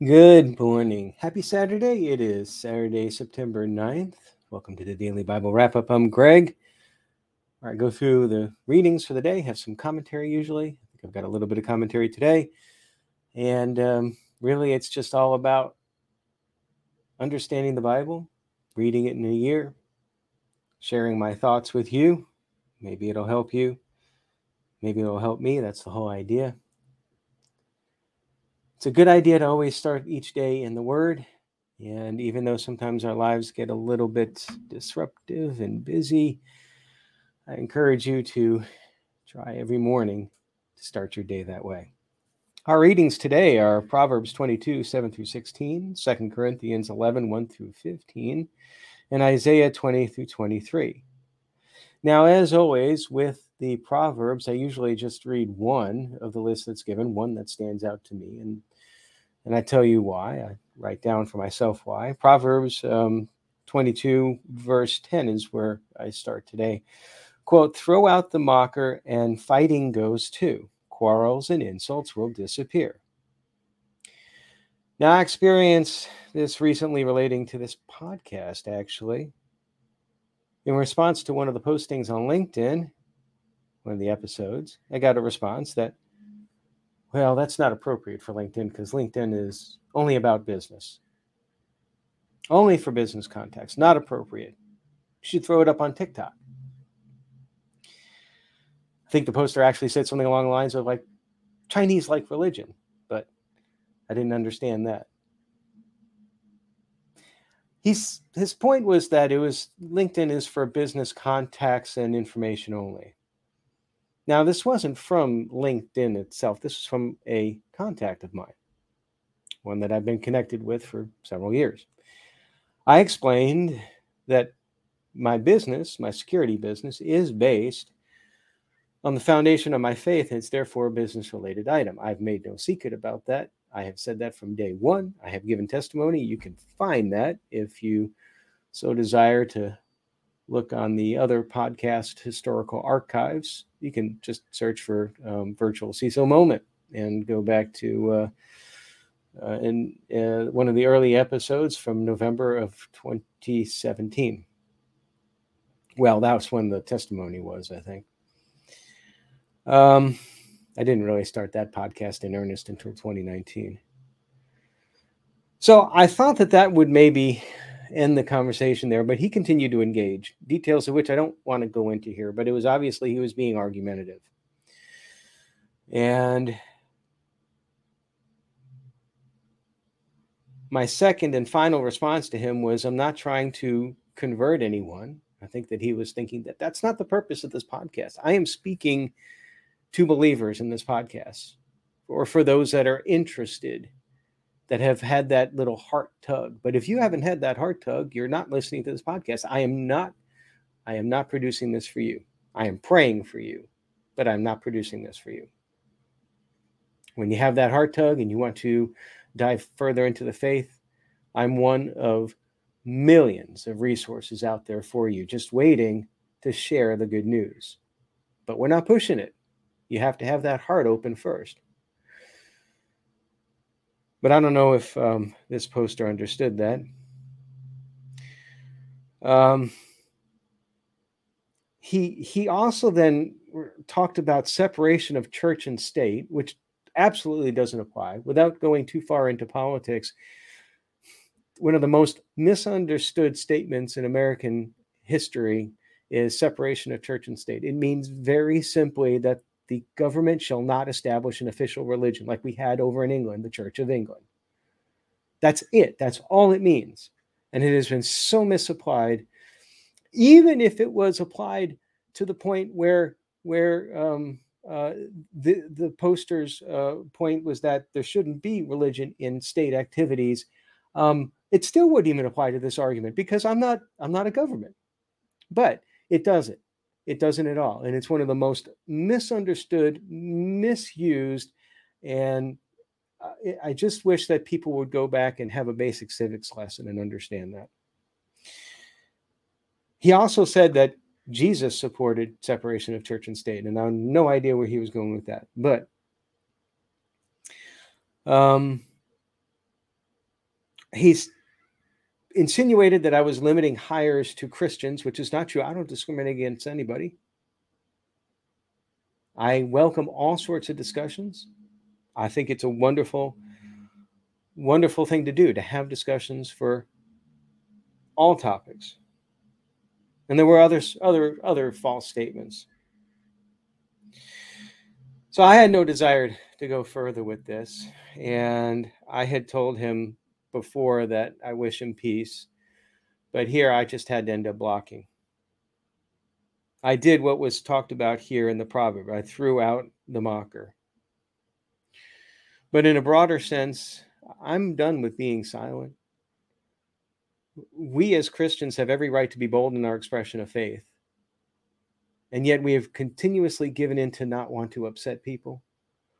Good morning. Happy Saturday. It is Saturday, September 9th. Welcome to the Daily Bible Wrap Up. I'm Greg. All right, go through the readings for the day, have some commentary usually. I think I've got a little bit of commentary today. And um, really, it's just all about understanding the Bible, reading it in a year, sharing my thoughts with you. Maybe it'll help you. Maybe it'll help me. That's the whole idea. It's a good idea to always start each day in the Word. And even though sometimes our lives get a little bit disruptive and busy, I encourage you to try every morning to start your day that way. Our readings today are Proverbs 22, 7 through 16, 2 Corinthians 11, 1 through 15, and Isaiah 20 through 23. Now, as always, with the Proverbs, I usually just read one of the list that's given, one that stands out to me. And, and I tell you why. I write down for myself why. Proverbs um, 22, verse 10 is where I start today. Quote, throw out the mocker, and fighting goes too. Quarrels and insults will disappear. Now, I experienced this recently relating to this podcast, actually. In response to one of the postings on LinkedIn, one of the episodes, I got a response that, well, that's not appropriate for LinkedIn because LinkedIn is only about business, only for business contacts, not appropriate. You should throw it up on TikTok. I think the poster actually said something along the lines of like Chinese like religion, but I didn't understand that. He's, his point was that it was LinkedIn is for business contacts and information only. Now, this wasn't from LinkedIn itself. This was from a contact of mine, one that I've been connected with for several years. I explained that my business, my security business, is based on the foundation of my faith, and it's therefore a business related item. I've made no secret about that. I have said that from day one. I have given testimony. You can find that if you so desire to look on the other podcast historical archives. You can just search for um, virtual CISO moment and go back to uh, uh, in uh, one of the early episodes from November of 2017. Well, that was when the testimony was, I think. Um, I didn't really start that podcast in earnest until 2019. So I thought that that would maybe end the conversation there, but he continued to engage, details of which I don't want to go into here, but it was obviously he was being argumentative. And my second and final response to him was I'm not trying to convert anyone. I think that he was thinking that that's not the purpose of this podcast. I am speaking to believers in this podcast or for those that are interested that have had that little heart tug. But if you haven't had that heart tug, you're not listening to this podcast. I am not I am not producing this for you. I am praying for you, but I'm not producing this for you. When you have that heart tug and you want to dive further into the faith, I'm one of millions of resources out there for you just waiting to share the good news. But we're not pushing it. You have to have that heart open first. But I don't know if um, this poster understood that. Um, he he also then talked about separation of church and state, which absolutely doesn't apply. Without going too far into politics, one of the most misunderstood statements in American history is separation of church and state. It means very simply that the government shall not establish an official religion like we had over in England, the Church of England. That's it. That's all it means. And it has been so misapplied, even if it was applied to the point where where um, uh, the the poster's uh, point was that there shouldn't be religion in state activities. Um, it still wouldn't even apply to this argument because I'm not I'm not a government, but it doesn't. It doesn't at all. And it's one of the most misunderstood, misused, and I just wish that people would go back and have a basic civics lesson and understand that. He also said that Jesus supported separation of church and state, and I have no idea where he was going with that. But um, he's insinuated that I was limiting hires to Christians, which is not true. I don't discriminate against anybody. I welcome all sorts of discussions. I think it's a wonderful, wonderful thing to do to have discussions for all topics. And there were others, other other false statements. So I had no desire to go further with this, and I had told him before that I wish him peace, but here I just had to end up blocking. I did what was talked about here in the proverb. I threw out the mocker. But in a broader sense, I'm done with being silent. We as Christians have every right to be bold in our expression of faith. And yet we have continuously given in to not want to upset people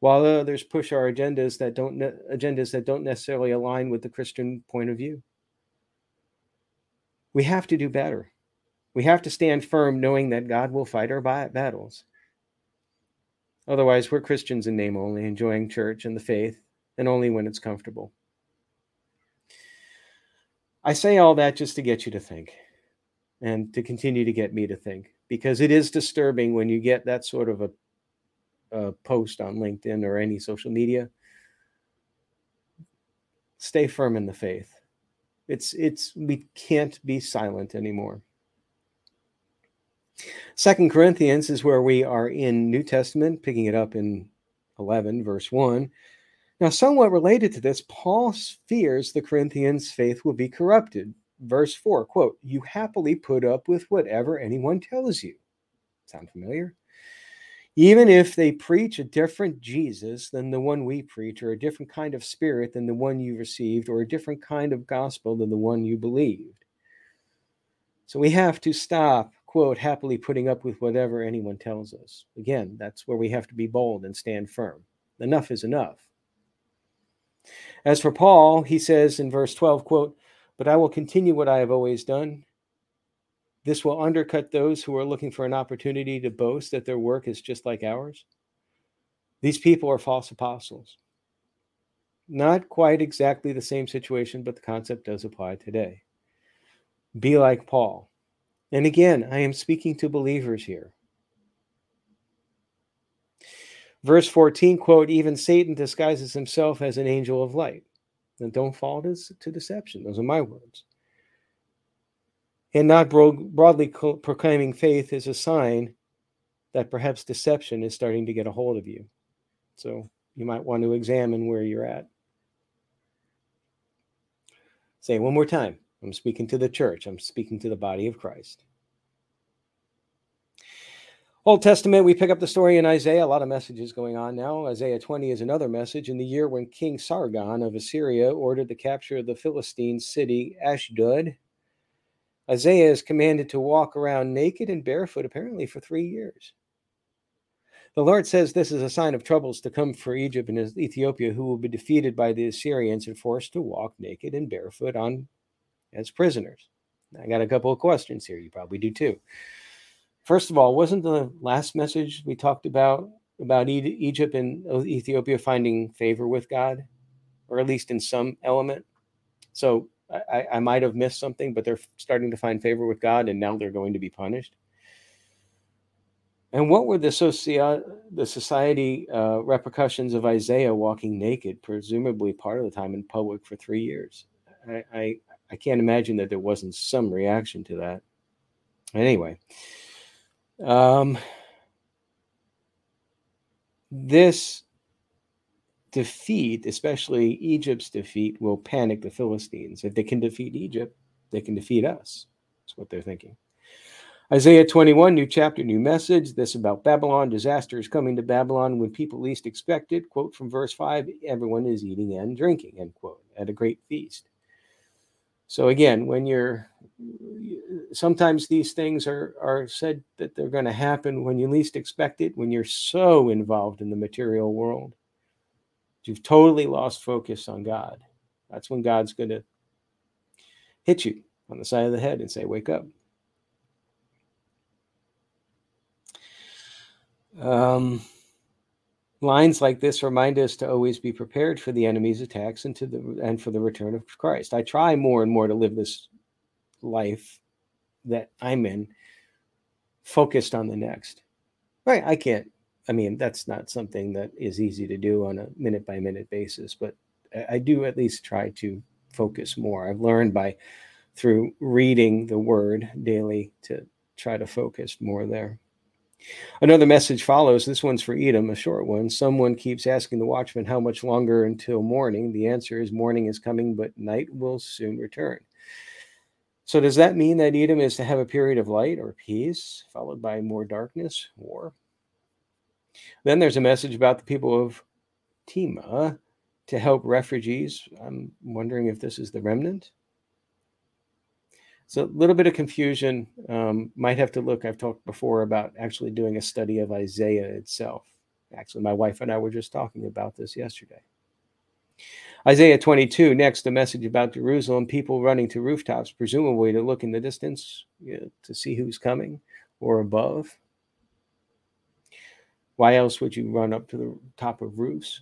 while others push our agendas that don't ne- agendas that don't necessarily align with the Christian point of view. We have to do better. We have to stand firm knowing that God will fight our battles. Otherwise, we're Christians in name only, enjoying church and the faith, and only when it's comfortable. I say all that just to get you to think and to continue to get me to think because it is disturbing when you get that sort of a uh, post on LinkedIn or any social media, stay firm in the faith. It's it's we can't be silent anymore. Second Corinthians is where we are in New Testament, picking it up in 11, verse 1. Now, somewhat related to this, Paul fears the Corinthians' faith will be corrupted. Verse 4, quote, You happily put up with whatever anyone tells you. Sound familiar? Even if they preach a different Jesus than the one we preach, or a different kind of spirit than the one you received, or a different kind of gospel than the one you believed. So we have to stop, quote, happily putting up with whatever anyone tells us. Again, that's where we have to be bold and stand firm. Enough is enough. As for Paul, he says in verse 12, quote, But I will continue what I have always done this will undercut those who are looking for an opportunity to boast that their work is just like ours. These people are false apostles. Not quite exactly the same situation, but the concept does apply today. Be like Paul. And again, I am speaking to believers here. Verse 14, quote, even Satan disguises himself as an angel of light. And don't fall to deception. Those are my words and not bro- broadly co- proclaiming faith is a sign that perhaps deception is starting to get a hold of you. So you might want to examine where you're at. Say one more time I'm speaking to the church, I'm speaking to the body of Christ. Old Testament, we pick up the story in Isaiah. A lot of messages going on now. Isaiah 20 is another message. In the year when King Sargon of Assyria ordered the capture of the Philistine city Ashdod, Isaiah is commanded to walk around naked and barefoot, apparently for three years. The Lord says this is a sign of troubles to come for Egypt and Ethiopia, who will be defeated by the Assyrians and forced to walk naked and barefoot on as prisoners. I got a couple of questions here. You probably do too. First of all, wasn't the last message we talked about about Egypt and Ethiopia finding favor with God, or at least in some element? So I, I might have missed something, but they're starting to find favor with God, and now they're going to be punished. And what were the, socia- the society uh, repercussions of Isaiah walking naked, presumably part of the time in public for three years? I, I, I can't imagine that there wasn't some reaction to that. Anyway, um, this defeat, especially Egypt's defeat, will panic the Philistines. If they can defeat Egypt, they can defeat us. That's what they're thinking. Isaiah 21, new chapter, new message. This about Babylon. Disaster is coming to Babylon when people least expect it. Quote from verse 5 Everyone is eating and drinking, end quote, at a great feast. So again, when you're sometimes these things are, are said that they're going to happen when you least expect it, when you're so involved in the material world. You've totally lost focus on God. That's when God's going to hit you on the side of the head and say, Wake up. Um, Lines like this remind us to always be prepared for the enemy's attacks and to the and for the return of Christ. I try more and more to live this life that I'm in focused on the next. Right, I can't I mean, that's not something that is easy to do on a minute by minute basis, but I do at least try to focus more. I've learned by through reading the word daily to try to focus more there. Another message follows. This one's for Edom, a short one. Someone keeps asking the watchman how much longer until morning. The answer is morning is coming, but night will soon return. So, does that mean that Edom is to have a period of light or peace, followed by more darkness, war? Then there's a message about the people of Tema to help refugees. I'm wondering if this is the remnant. So a little bit of confusion. Um, might have to look. I've talked before about actually doing a study of Isaiah itself. Actually, my wife and I were just talking about this yesterday. Isaiah 22, next, a message about Jerusalem, people running to rooftops, presumably to look in the distance you know, to see who's coming or above. Why else would you run up to the top of roofs?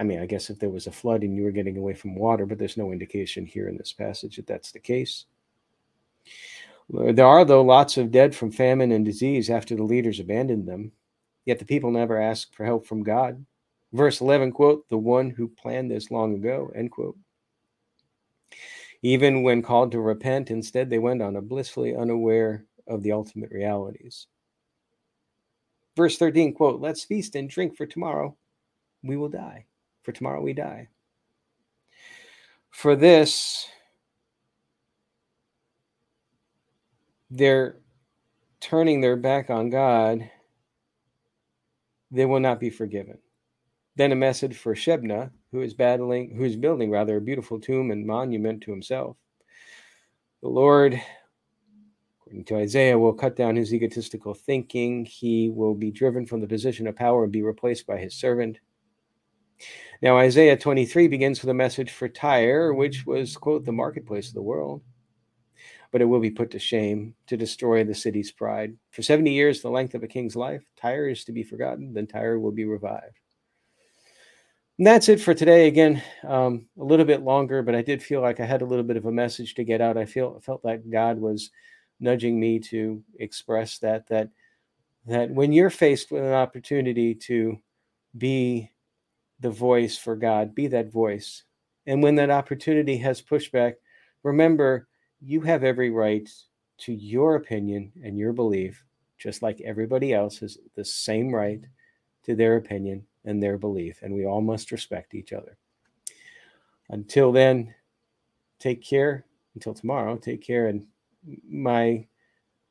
I mean, I guess if there was a flood and you were getting away from water, but there's no indication here in this passage that that's the case. There are, though, lots of dead from famine and disease after the leaders abandoned them. Yet the people never asked for help from God. Verse 11, quote, the one who planned this long ago, end quote. Even when called to repent, instead they went on a blissfully unaware of the ultimate realities. Verse 13, quote, let's feast and drink for tomorrow we will die. For tomorrow we die. For this, they're turning their back on God, they will not be forgiven. Then a message for Shebna, who is battling, who is building rather a beautiful tomb and monument to himself. The Lord, according to Isaiah, will cut down his egotistical thinking. He will be driven from the position of power and be replaced by his servant. Now, Isaiah 23 begins with a message for Tyre, which was, quote, the marketplace of the world but it will be put to shame to destroy the city's pride. For 70 years, the length of a king's life, Tyre is to be forgotten, then Tyre will be revived. And that's it for today. Again, um, a little bit longer, but I did feel like I had a little bit of a message to get out. I feel felt like God was nudging me to express that that that when you're faced with an opportunity to be the voice for God, be that voice. And when that opportunity has pushback, remember you have every right to your opinion and your belief, just like everybody else has the same right to their opinion and their belief. And we all must respect each other. Until then, take care. Until tomorrow, take care. And my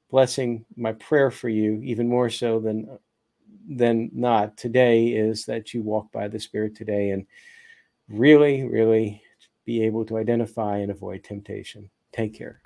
blessing, my prayer for you, even more so than than not today, is that you walk by the Spirit today and really, really be able to identify and avoid temptation. Take care.